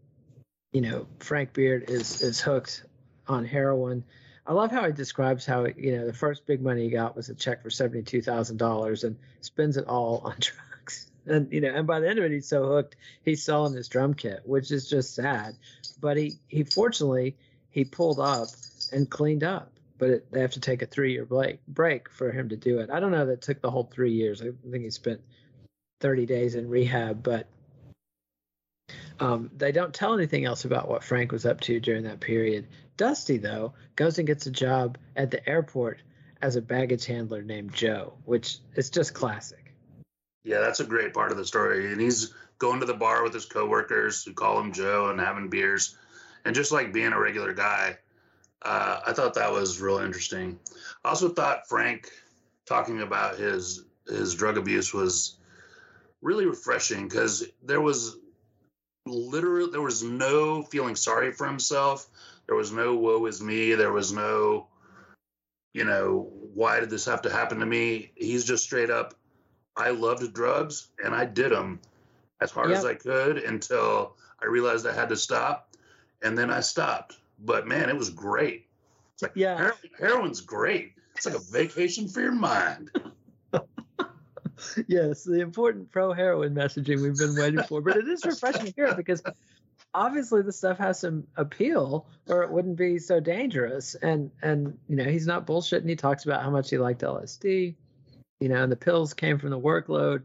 [SPEAKER 2] you know, Frank Beard is is hooked on heroin. I love how he describes how you know the first big money he got was a check for seventy two thousand dollars and spends it all on [laughs] drugs. And you know, and by the end of it, he's so hooked, he's selling his drum kit, which is just sad. But he he fortunately he pulled up and cleaned up but it, they have to take a three year break break for him to do it. I don't know that took the whole three years. I think he spent 30 days in rehab, but um, they don't tell anything else about what Frank was up to during that period. Dusty, though, goes and gets a job at the airport as a baggage handler named Joe, which is just classic.
[SPEAKER 3] Yeah, that's a great part of the story. And he's going to the bar with his coworkers who call him Joe and having beers and just like being a regular guy uh, I thought that was real interesting. I also thought Frank talking about his his drug abuse was really refreshing because there was literally there was no feeling sorry for himself. There was no woe is me. There was no, you know, why did this have to happen to me? He's just straight up. I loved drugs and I did them as hard yep. as I could until I realized I had to stop, and then I stopped but man, it was great. It's like yeah, heroin, heroin's great. It's like a vacation for your mind. [laughs]
[SPEAKER 2] yes, the important pro heroin messaging we've been waiting for, but it is refreshing to hear it because obviously the stuff has some appeal or it wouldn't be so dangerous and and you know he's not bullshitting he talks about how much he liked lsd you know and the pills came from the workload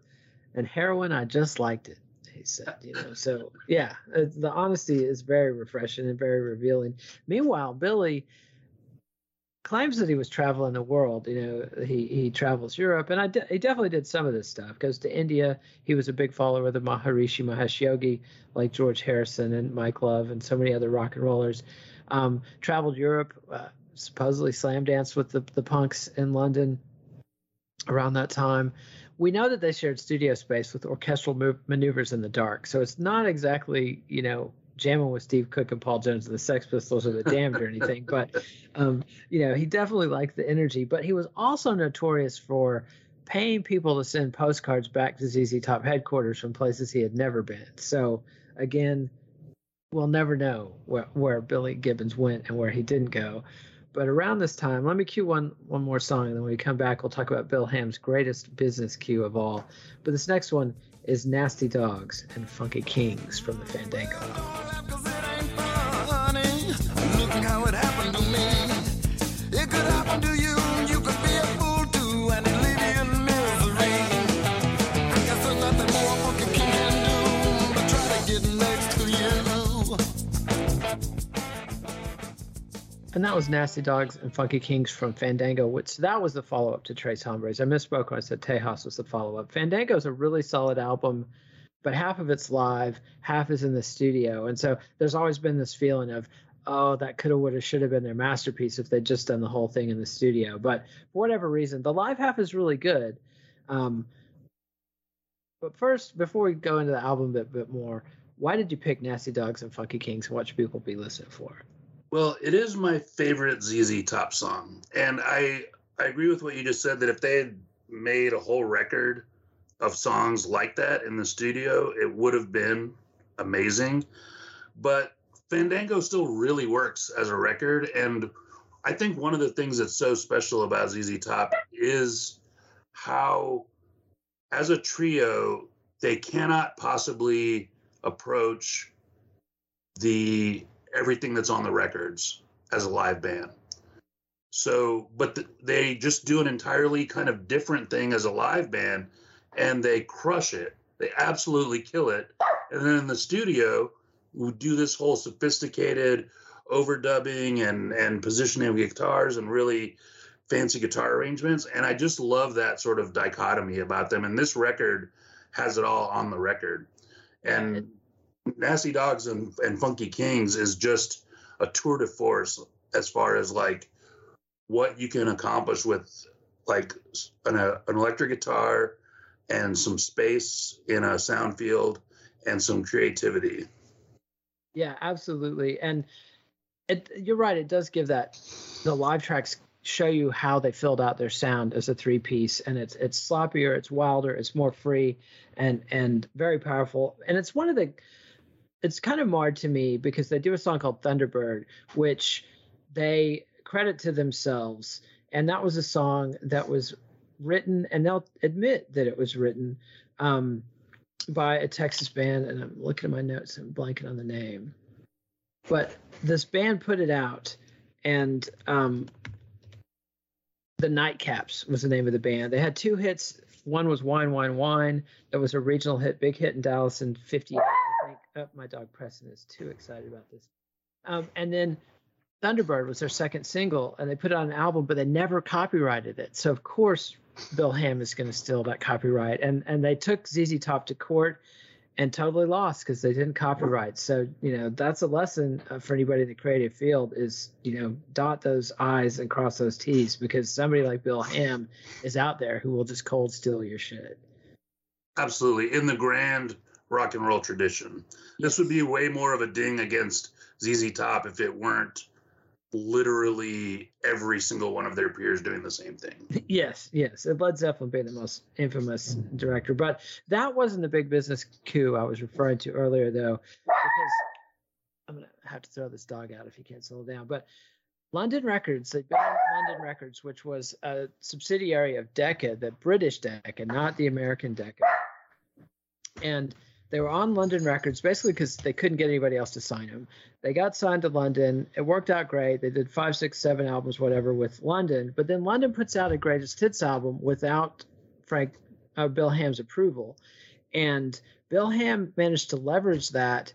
[SPEAKER 2] and heroin i just liked it he said, you know. So yeah, uh, the honesty is very refreshing and very revealing. Meanwhile, Billy claims that he was traveling the world. You know, he he travels Europe, and I de- he definitely did some of this stuff. Goes to India. He was a big follower of the Maharishi Mahesh Yogi, like George Harrison and Mike Love and so many other rock and rollers. Um, traveled Europe. Uh, supposedly slam danced with the the punks in London around that time we know that they shared studio space with orchestral maneuvers in the dark. So it's not exactly, you know, jamming with Steve Cook and Paul Jones and the Sex Pistols or the Damned or anything, but um, you know, he definitely liked the energy. But he was also notorious for paying people to send postcards back to ZZ Top headquarters from places he had never been. So again, we'll never know where, where Billy Gibbons went and where he didn't go. But around this time, let me cue one one more song, and then when we come back, we'll talk about Bill Ham's greatest business cue of all. But this next one is Nasty Dogs and Funky Kings from the Fandango. And that was Nasty Dogs and Funky Kings from Fandango, which that was the follow up to Tres Hombres. I misspoke when I said Tejas was the follow up. Fandango is a really solid album, but half of it's live, half is in the studio. And so there's always been this feeling of, oh, that could have, would have, should have been their masterpiece if they'd just done the whole thing in the studio. But for whatever reason, the live half is really good. Um, but first, before we go into the album a bit, bit more, why did you pick Nasty Dogs and Funky Kings and what should people be listening for?
[SPEAKER 3] Well, it is my favorite ZZ Top song. And I I agree with what you just said that if they had made a whole record of songs like that in the studio, it would have been amazing. But Fandango still really works as a record. And I think one of the things that's so special about ZZ Top is how, as a trio, they cannot possibly approach the everything that's on the records as a live band. So, but the, they just do an entirely kind of different thing as a live band and they crush it. They absolutely kill it. And then in the studio, we do this whole sophisticated overdubbing and and positioning of guitars and really fancy guitar arrangements and I just love that sort of dichotomy about them and this record has it all on the record. And Nasty Dogs and, and Funky Kings is just a tour de force as far as like what you can accomplish with like an, a, an electric guitar and some space in a sound field and some creativity.
[SPEAKER 2] Yeah, absolutely. And it, you're right. It does give that the live tracks show you how they filled out their sound as a three piece, and it's it's sloppier, it's wilder, it's more free, and and very powerful. And it's one of the it's kind of marred to me because they do a song called Thunderbird, which they credit to themselves. And that was a song that was written, and they'll admit that it was written um, by a Texas band. And I'm looking at my notes and blanking on the name. But this band put it out, and um, the Nightcaps was the name of the band. They had two hits. One was Wine, Wine, Wine. That was a regional hit, big hit in Dallas in 58 oh, my dog Preston is too excited about this. Um, and then Thunderbird was their second single, and they put it on an album, but they never copyrighted it. So of course, Bill Ham is going to steal that copyright, and and they took ZZ Top to court and totally lost because they didn't copyright. So you know that's a lesson uh, for anybody in the creative field is you know dot those I's and cross those T's because somebody like Bill Ham is out there who will just cold steal your shit.
[SPEAKER 3] Absolutely, in the grand rock and roll tradition. This would be way more of a ding against ZZ Top if it weren't literally every single one of their peers doing the same thing. [laughs]
[SPEAKER 2] Yes, yes. Led Zeppelin being the most infamous director. But that wasn't the big business coup I was referring to earlier, though, because I'm going to have to throw this dog out if he can't settle down. But London Records, they London Records, which was a subsidiary of Decca, the British Decca, not the American Decca. And they were on London Records basically because they couldn't get anybody else to sign them. They got signed to London. It worked out great. They did five, six, seven albums, whatever, with London. But then London puts out a greatest hits album without Frank uh, Bill Ham's approval, and Bill Ham managed to leverage that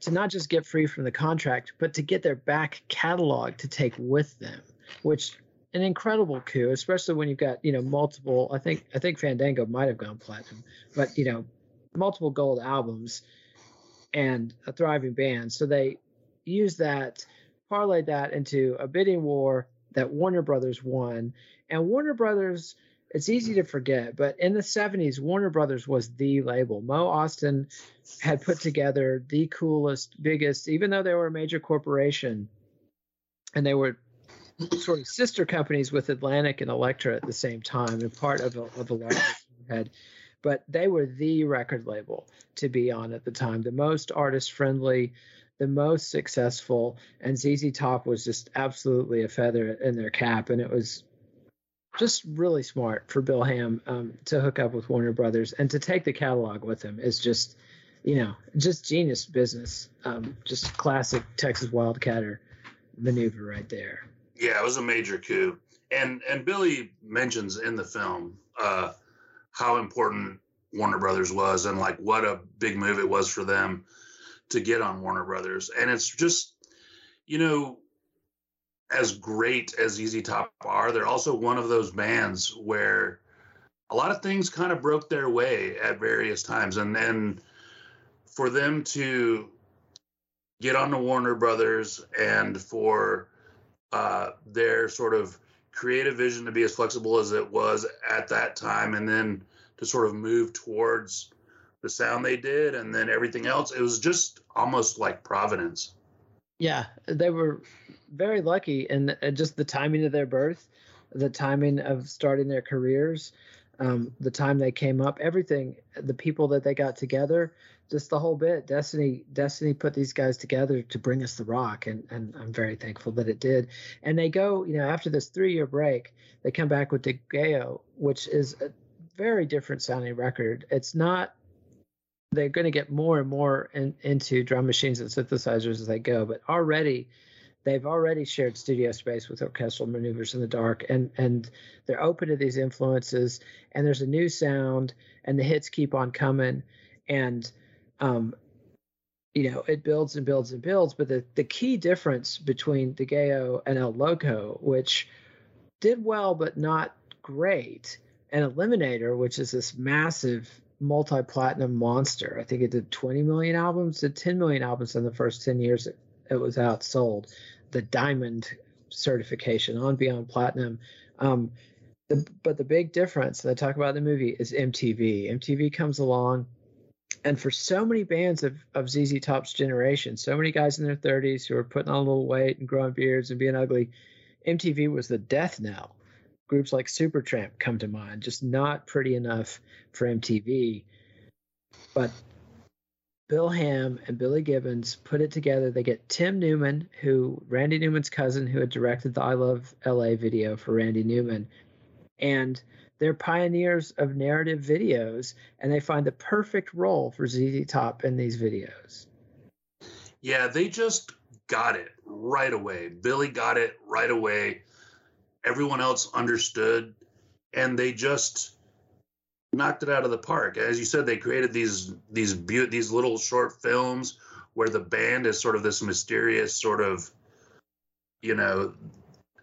[SPEAKER 2] to not just get free from the contract, but to get their back catalog to take with them, which an incredible coup, especially when you've got you know multiple. I think I think Fandango might have gone platinum, but you know multiple gold albums and a thriving band. So they used that, parlayed that into a bidding war that Warner Brothers won. And Warner Brothers, it's easy to forget, but in the 70s, Warner Brothers was the label. Mo Ostin had put together the coolest, biggest, even though they were a major corporation and they were sort of sister companies with Atlantic and Elektra at the same time and part of a, of a larger head but they were the record label to be on at the time, the most artist friendly, the most successful, and ZZ Top was just absolutely a feather in their cap, and it was just really smart for Bill Ham um, to hook up with Warner Brothers and to take the catalog with him is just, you know, just genius business. Um, just classic Texas Wildcatter maneuver right there.
[SPEAKER 3] Yeah, it was a major coup, and and Billy mentions in the film uh, how important Warner Brothers was and like what a big move it was for them to get on Warner Brothers. And it's just, you know, as great as ZZ Top are, they're also one of those bands where a lot of things kind of broke their way at various times, and then for them to get on the Warner Brothers and for uh, their sort of creative vision to be as flexible as it was at that time, and then to sort of move towards the sound they did, and then everything else. It was just almost like providence.
[SPEAKER 2] Yeah, they were very lucky, and just the timing of their birth, the timing of starting their careers, um, the time they came up, everything, the people that they got together, just the whole bit. Destiny, Destiny put these guys together to bring us the rock, and and I'm very thankful that it did. And they go, you know, after this three year break, they come back with Degüello, which is a very different sounding record. It's not. They're going to get more and more in, into drum machines and synthesizers as they go, but already they've already shared studio space with orchestral maneuvers in the dark and and they're open to these influences and there's a new sound and the hits keep on coming and um you know it builds and builds and builds but the the key difference between the Degüello and El Loco which did well but not great and Eliminator which is this massive multi-platinum monster. I think it did 20 million albums did 10 million albums in the first 10 years it, it was outsold. The diamond certification on beyond platinum. Um, the, but the big difference that i talk about in the movie is mtv mtv comes along and for so many bands of, of zz top's generation so many guys in their 30s who are putting on a little weight and growing beards and being ugly mtv was the death knell groups like supertramp come to mind just not pretty enough for mtv but Bill Ham and Billy Gibbons put it together. They get Tim Newman, who Randy Newman's cousin, who had directed the I Love LA video for Randy Newman. And they're pioneers of narrative videos, and they find the perfect role for ZZ Top in these videos.
[SPEAKER 3] Yeah, they just got it right away. Billy got it right away. Everyone else understood, and they just knocked it out of the park. As you said, they created these these be- these little short films where the band is sort of this mysterious sort of, you know,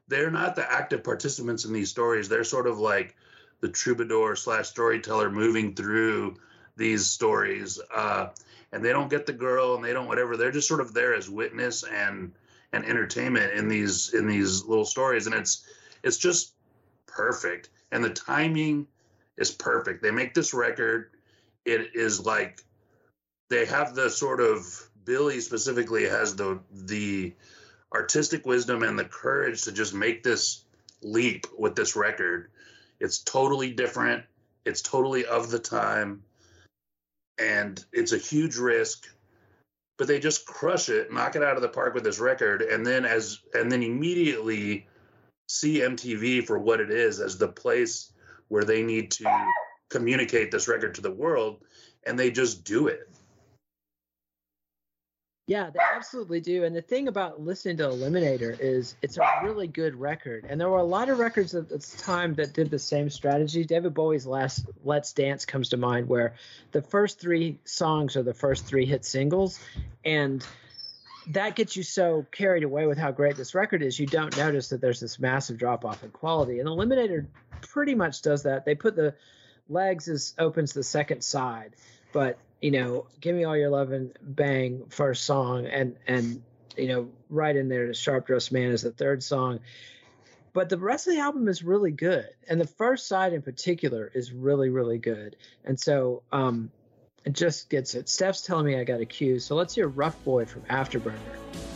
[SPEAKER 3] they're not the active participants in these stories. They're sort of like the troubadour slash storyteller moving through these stories, uh, and they don't get the girl and they don't whatever. They're just sort of there as witness and and entertainment in these in these little stories, and it's it's just perfect. And the timing is perfect. They make this record. It is like they have the sort of Billy specifically has the the artistic wisdom and the courage to just make this leap with this record. It's totally different. It's totally of the time. And it's a huge risk, but they just crush it, knock it out of the park with this record, and then as and then immediately see MTV for what it is as the place where they need to communicate this record to the world and they just do it.
[SPEAKER 2] Yeah, they absolutely do. And the thing about listening to Eliminator is it's a really good record. And there were a lot of records at the time that did the same strategy. David Bowie's last Let's Dance comes to mind, where the first three songs are the first three hit singles. And that gets you so carried away with how great this record is, you don't notice that there's this massive drop off in quality. And Eliminator pretty much does that. They put the legs as opens the second side, but you know, give me all your love and bang first song, and and you know, right in there, the sharp dressed man is the third song. But the rest of the album is really good, and the first side in particular is really really good. And so, um, it just gets it. Steph's telling me I got a cue, so let's hear Rough Boy from Afterburner.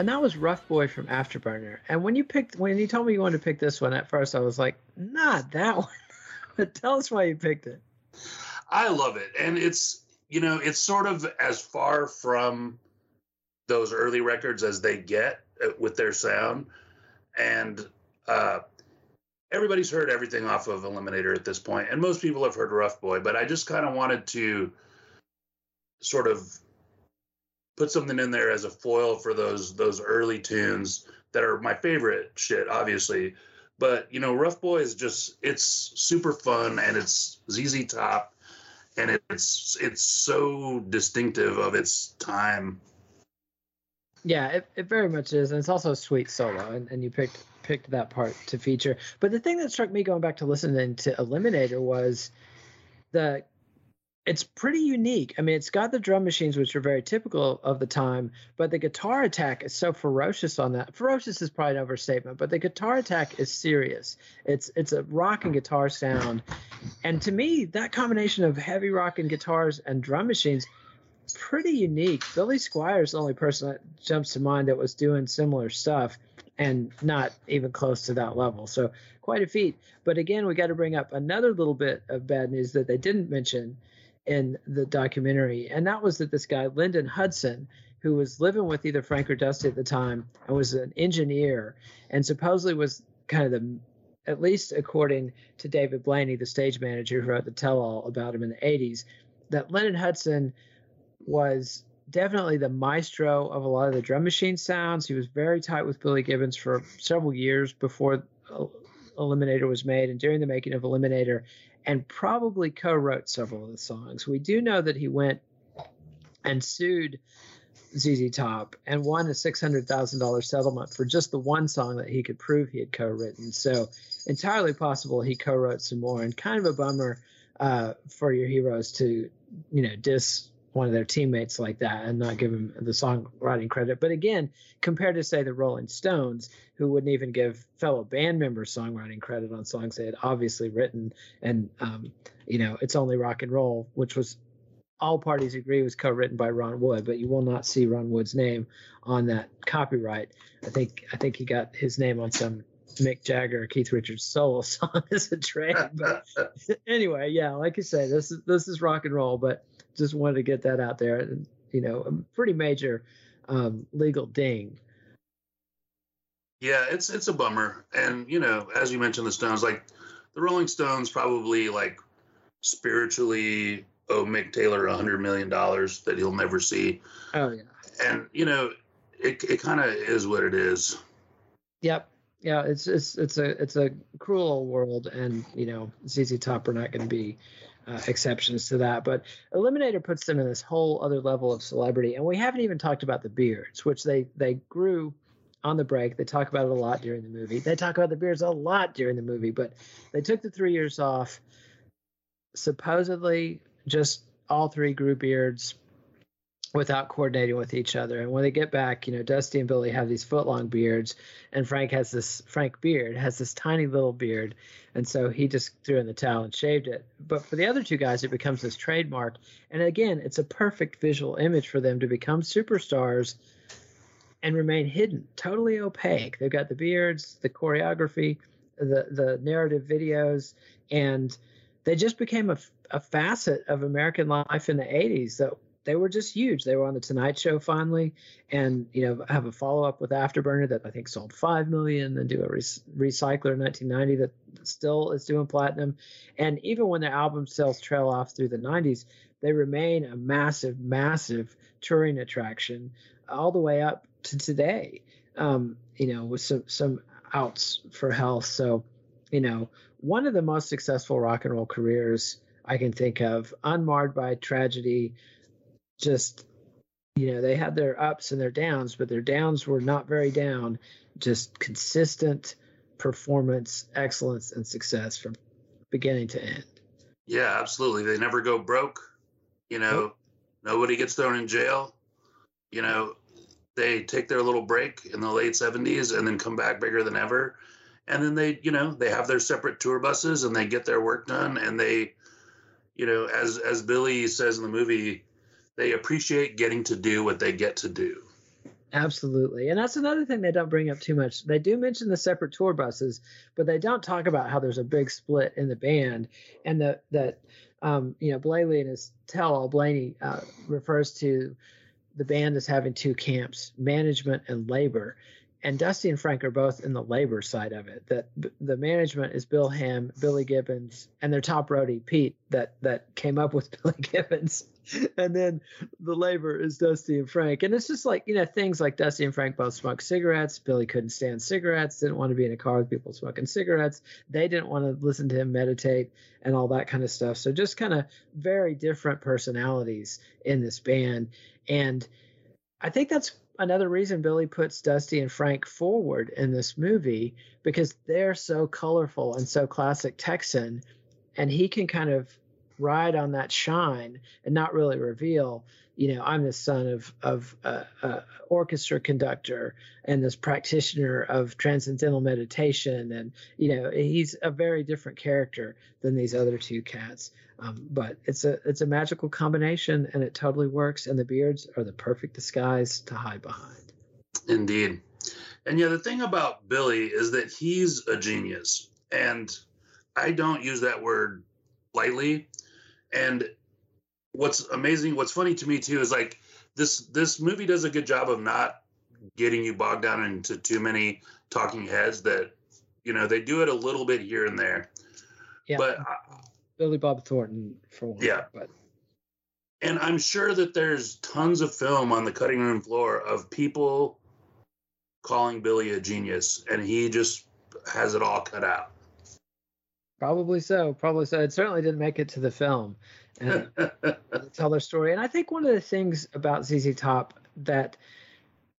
[SPEAKER 2] And that was Rough Boy from Afterburner. And when you picked, when you told me you wanted to pick this one at first, I was like, not that one. [laughs] but tell us why you picked it.
[SPEAKER 3] I love it, and it's you know it's sort of as far from those early records as they get uh, with their sound, and uh, everybody's heard everything off of Eliminator at this point, and most people have heard Rough Boy, but I just kind of wanted to sort of put something in there as a foil for those those early tunes that are my favorite shit, obviously. But you know, Rough Boy is just it's super fun and it's ZZ Top and it's it's so distinctive of its time.
[SPEAKER 2] Yeah, it, it very much is, and it's also a sweet solo, and, and you picked picked that part to feature. But the thing that struck me going back to listening to Eliminator was the it's pretty unique. I mean, it's got the drum machines, which are very typical of the time, but the guitar attack is so ferocious on that. Ferocious is probably an overstatement, but the guitar attack is serious. It's it's a rock and guitar sound, and to me, that combination of heavy rock and guitars and drum machines, pretty unique. Billy Squier's the only person that jumps to mind that was doing similar stuff, and not even close to that level. So quite a feat. But again, we got to bring up another little bit of bad news that they didn't mention in the documentary, and that was that this guy Linden Hudson, who was living with either Frank or Dusty at the time, and was an engineer, and supposedly was kind of the at least according to David Blayney, the stage manager who wrote the tell-all about him in the 80s, that Linden Hudson was definitely the maestro of a lot of the drum machine sounds. He was very tight with Billy Gibbons for several years before Eliminator was made and during the making of Eliminator and probably co-wrote several of the songs. We do know that he went and sued ZZ Top and won a six hundred thousand dollars settlement for just the one song that he could prove he had co-written. So entirely possible he co-wrote some more, and kind of a bummer uh, for your heroes to you know diss one of their teammates like that and not give him the songwriting credit. But again, compared to say the Rolling Stones, who wouldn't even give fellow band members songwriting credit on songs they had obviously written, and um, you know, it's only rock and roll, which was all parties agree was co-written by Ron Wood, but you will not see Ron Wood's name on that copyright. I think I think he got his name on some Mick Jagger, Keith Richards solo [laughs] song as a trade. But [laughs] anyway, yeah, like you say, this is this is rock and roll, but just wanted to get that out there. And you know, a pretty major um, legal ding.
[SPEAKER 3] Yeah, it's it's a bummer, and you know, as you mentioned, the Stones, like the Rolling Stones, probably like spiritually owe Mick Taylor a hundred million dollars that he'll never see.
[SPEAKER 2] Oh yeah,
[SPEAKER 3] and you know, it it kind of is what it is.
[SPEAKER 2] Yep. Yeah, it's it's it's a it's a cruel world, and you know, ZZ Top are not going to be uh, exceptions to that. But Eliminator puts them in this whole other level of celebrity, and we haven't even talked about the beards, which they they grew on the break. They talk about it a lot during the movie. They talk about the beards a lot during the movie, but they took the three years off. Supposedly, just all three grew beards without coordinating with each other. And when they get back, you know, Dusty and Billy have these foot long beards, and Frank has this Frank Beard has this tiny little beard, and so he just threw in the towel and shaved it. But for the other two guys, it becomes this trademark. And again, it's a perfect visual image for them to become superstars and remain hidden, totally opaque. They've got the beards, the choreography, the the narrative videos, and they just became a, a facet of American life in the 80s that they were just huge. They were on the Tonight Show finally, and you know have a follow up with Afterburner that I think sold five million, and do a re- Recycler in 1990 that still is doing platinum, and even when their album sales trail off through the 90s, they remain a massive, massive touring attraction all the way up to today. Um, you know, with some some outs for health. So, you know, one of the most successful rock and roll careers I can think of, unmarred by tragedy. Just, you know, they had their ups and their downs, but their downs were not very down. Just consistent performance, excellence, and success from beginning to end.
[SPEAKER 3] Yeah, absolutely. They never go broke. You know, nobody gets thrown in jail. You know, they take their little break in the late 70s and then come back bigger than ever and then they you know they have their separate tour buses and they get their work done and they you know as as billy says in the movie they appreciate getting to do what they get to do.
[SPEAKER 2] Absolutely. And that's another thing they don't bring up too much. They do mention the separate tour buses but they don't talk about how there's a big split in the band. And that that um, you know Blayney and his tell all blayney uh, refers to the band as having two camps management and labor and Dusty and Frank are both in the labor side of it. That the management is Bill Ham, Billy Gibbons, and their top roadie Pete that that came up with [laughs] Billy Gibbons, and then the labor is Dusty and Frank. And it's just like you know things like Dusty and Frank both smoke cigarettes. Billy couldn't stand cigarettes, didn't want to be in a car with people smoking cigarettes. They didn't want to listen to him meditate and all that kind of stuff. So just kind of very different personalities in this band, and I think that's another reason Billy puts Dusty and Frank forward in this movie because they're so colorful and so classic Texan, and he can kind of ride on that shine and not really reveal you know i'm the son of of a, a, orchestra conductor and this practitioner of transcendental meditation. And you know he's a very different character than these other two cats. Um, but it's a it's a magical combination and it totally works. And the beards are the perfect disguise to hide behind.
[SPEAKER 3] Indeed. And yeah the thing about billy is that he's a genius. And i don't use that word lightly and what's amazing, what's funny to me too is like this this movie does a good job of not getting you bogged down into too many talking heads that you know they do it a little bit here and there.
[SPEAKER 2] Yeah. But Billy Bob Thornton for one.
[SPEAKER 3] Yeah. But and I'm sure that there's tons of film on the cutting room floor of people calling Billy a genius, and he just has it all cut out.
[SPEAKER 2] Probably so. Probably so. It certainly didn't make it to the film and [laughs] tell their story. And I think one of the things about ZZ Top that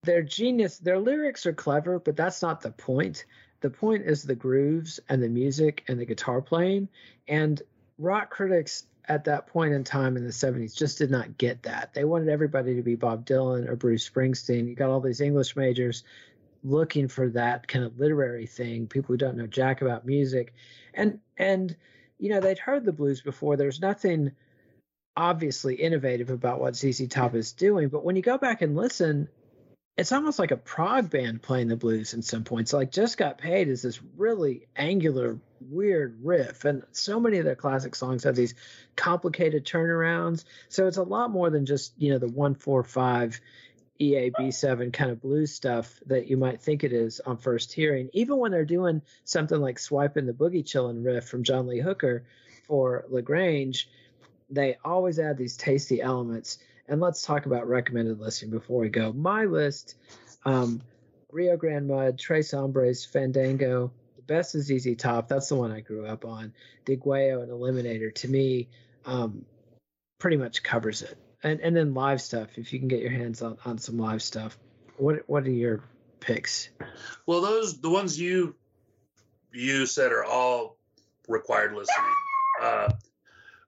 [SPEAKER 2] their genius, their lyrics are clever, but that's not the point. The point is the grooves and the music and the guitar playing. And rock critics at that point in time in the 70s just did not get that. They wanted everybody to be Bob Dylan or Bruce Springsteen. You got all these English majors looking for that kind of literary thing, people who don't know jack about music. And and you know, they'd heard the blues before. There's nothing obviously innovative about what ZZ Top is doing, but when you go back and listen, it's almost like a prog band playing the blues in some points. Like Just Got Paid is this really angular, weird riff, and so many of their classic songs have these complicated turnarounds. So it's a lot more than just you know the one four five EAB7 kind of blues stuff that you might think it is on first hearing. Even when they're doing something like swiping the boogie chillin' riff from John Lee Hooker for Lagrange, they always add these tasty elements. And let's talk about recommended listening before we go. My list um, Rio Grande Mud, Tres Hombres, Fandango. The best is ZZ Top. That's the one I grew up on. Degüello and Eliminator, to me, um, pretty much covers it and and then live stuff if you can get your hands on, on some live stuff. What what are your picks?
[SPEAKER 3] Well those the ones you you said are all required listening. Uh,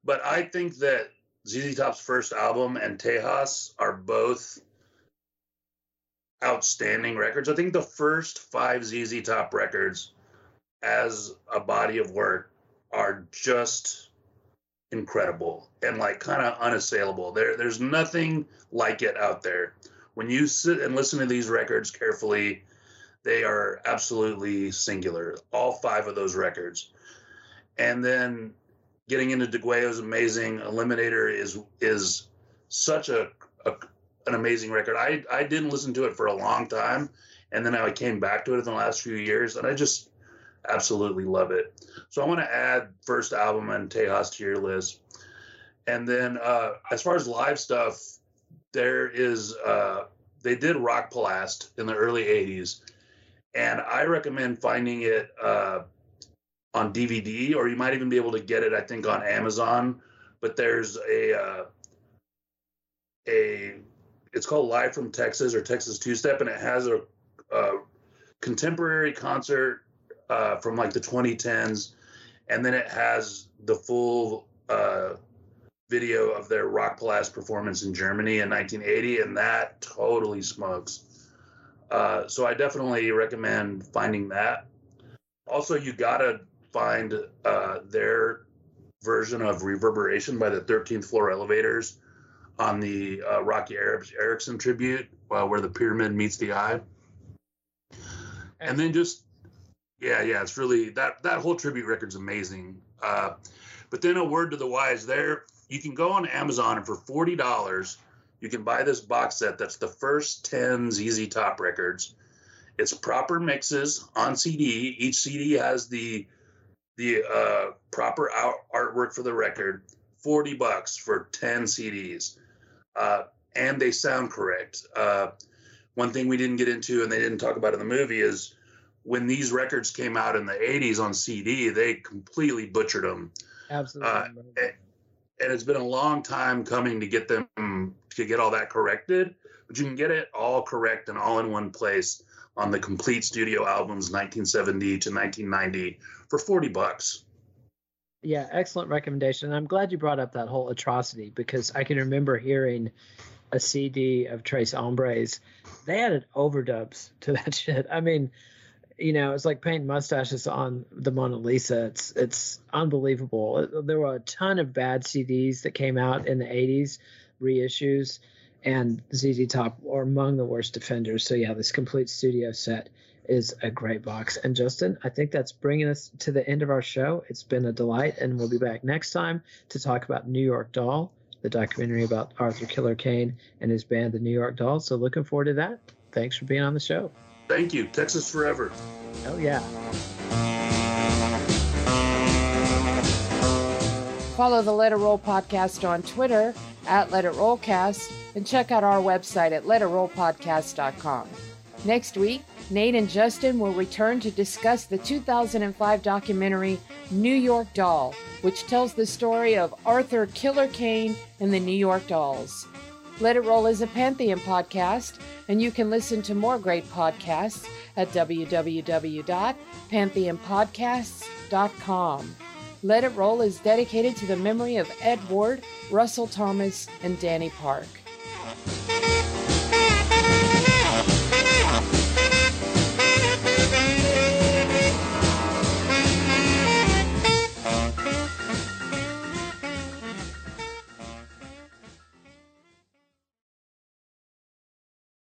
[SPEAKER 3] but i think that ZZ Top's first album and Tejas are both outstanding records. I think the first five ZZ Top records as a body of work are just incredible and like kind of unassailable. There, there's nothing like it out there. When you sit and listen to these records carefully, they are absolutely singular. All five of those records, and then getting into Degüello's amazing. Eliminator is is such a, a an amazing record. I I didn't listen to it for a long time, and then I came back to it in the last few years, and I just absolutely love it. So I want to add first album and Tejas to your list. And then uh, as far as live stuff, there is uh, they did Rockpalast in the early '80s, and I recommend finding it uh, on DVD, or you might even be able to get it, I think, on Amazon. But there's a uh, a it's called Live from Texas or Texas Two Step, and it has a, a contemporary concert uh, from like the 2010s, and then it has the full uh, video of their Rockpalast performance in Germany in 1980, and that totally smokes. Uh, so I definitely recommend finding that. Also, you gotta find uh, their version of Reverberation by the 13th Floor Elevators on the uh, Roky Erickson tribute, uh, where the pyramid meets the eye. And then just yeah, yeah, it's really that that whole tribute record's amazing. Uh, but then a word to the wise, there you can go on Amazon and for forty dollars you can buy this box set that's the first ten ZZ Top records, It's proper mixes on CD. Each CD has the the uh, proper out, artwork for the record. Forty bucks for ten CDs, uh, and they sound correct. Uh, one thing we didn't get into, and they didn't talk about in the movie, is when these records came out in the 80s on CD, they completely butchered them.
[SPEAKER 2] Absolutely.
[SPEAKER 3] Uh, and, and it's been a long time coming to get them to get all that corrected, but you can get it all correct and all in one place on the complete studio albums 1970 to 1990 for 40 bucks.
[SPEAKER 2] Yeah, excellent recommendation. I'm glad you brought up that whole atrocity because I can remember hearing a CD of Tres Hombres. They added overdubs to that [laughs] shit. I mean, you know, it's like painting mustaches on the Mona Lisa. It's it's unbelievable. There were a ton of bad CDs that came out in the 80s, reissues, and ZZ Top are among the worst defenders. So yeah, this complete studio set is a great box. And Justin, I think that's bringing us to the end of our show. It's been a delight, and we'll be back next time to talk about New York Doll, the documentary about Arthur Killer Kane and his band, the New York Dolls. So looking forward to that. Thanks for being on the show.
[SPEAKER 3] Thank you. Texas forever.
[SPEAKER 2] Oh, yeah.
[SPEAKER 1] Follow the Let It Roll podcast on Twitter at Let It Rollcast and check out our website at letitrollpodcast.com. Next week, Nate and Justin will return to discuss the 2005 documentary New York Doll, which tells the story of Arthur Killer Kane and the New York Dolls. Let It Roll is a Pantheon podcast, and you can listen to more great podcasts at www.pantheonpodcasts.com. Let It Roll is dedicated to the memory of Ed Ward, Russell Thomas, and Danny Park.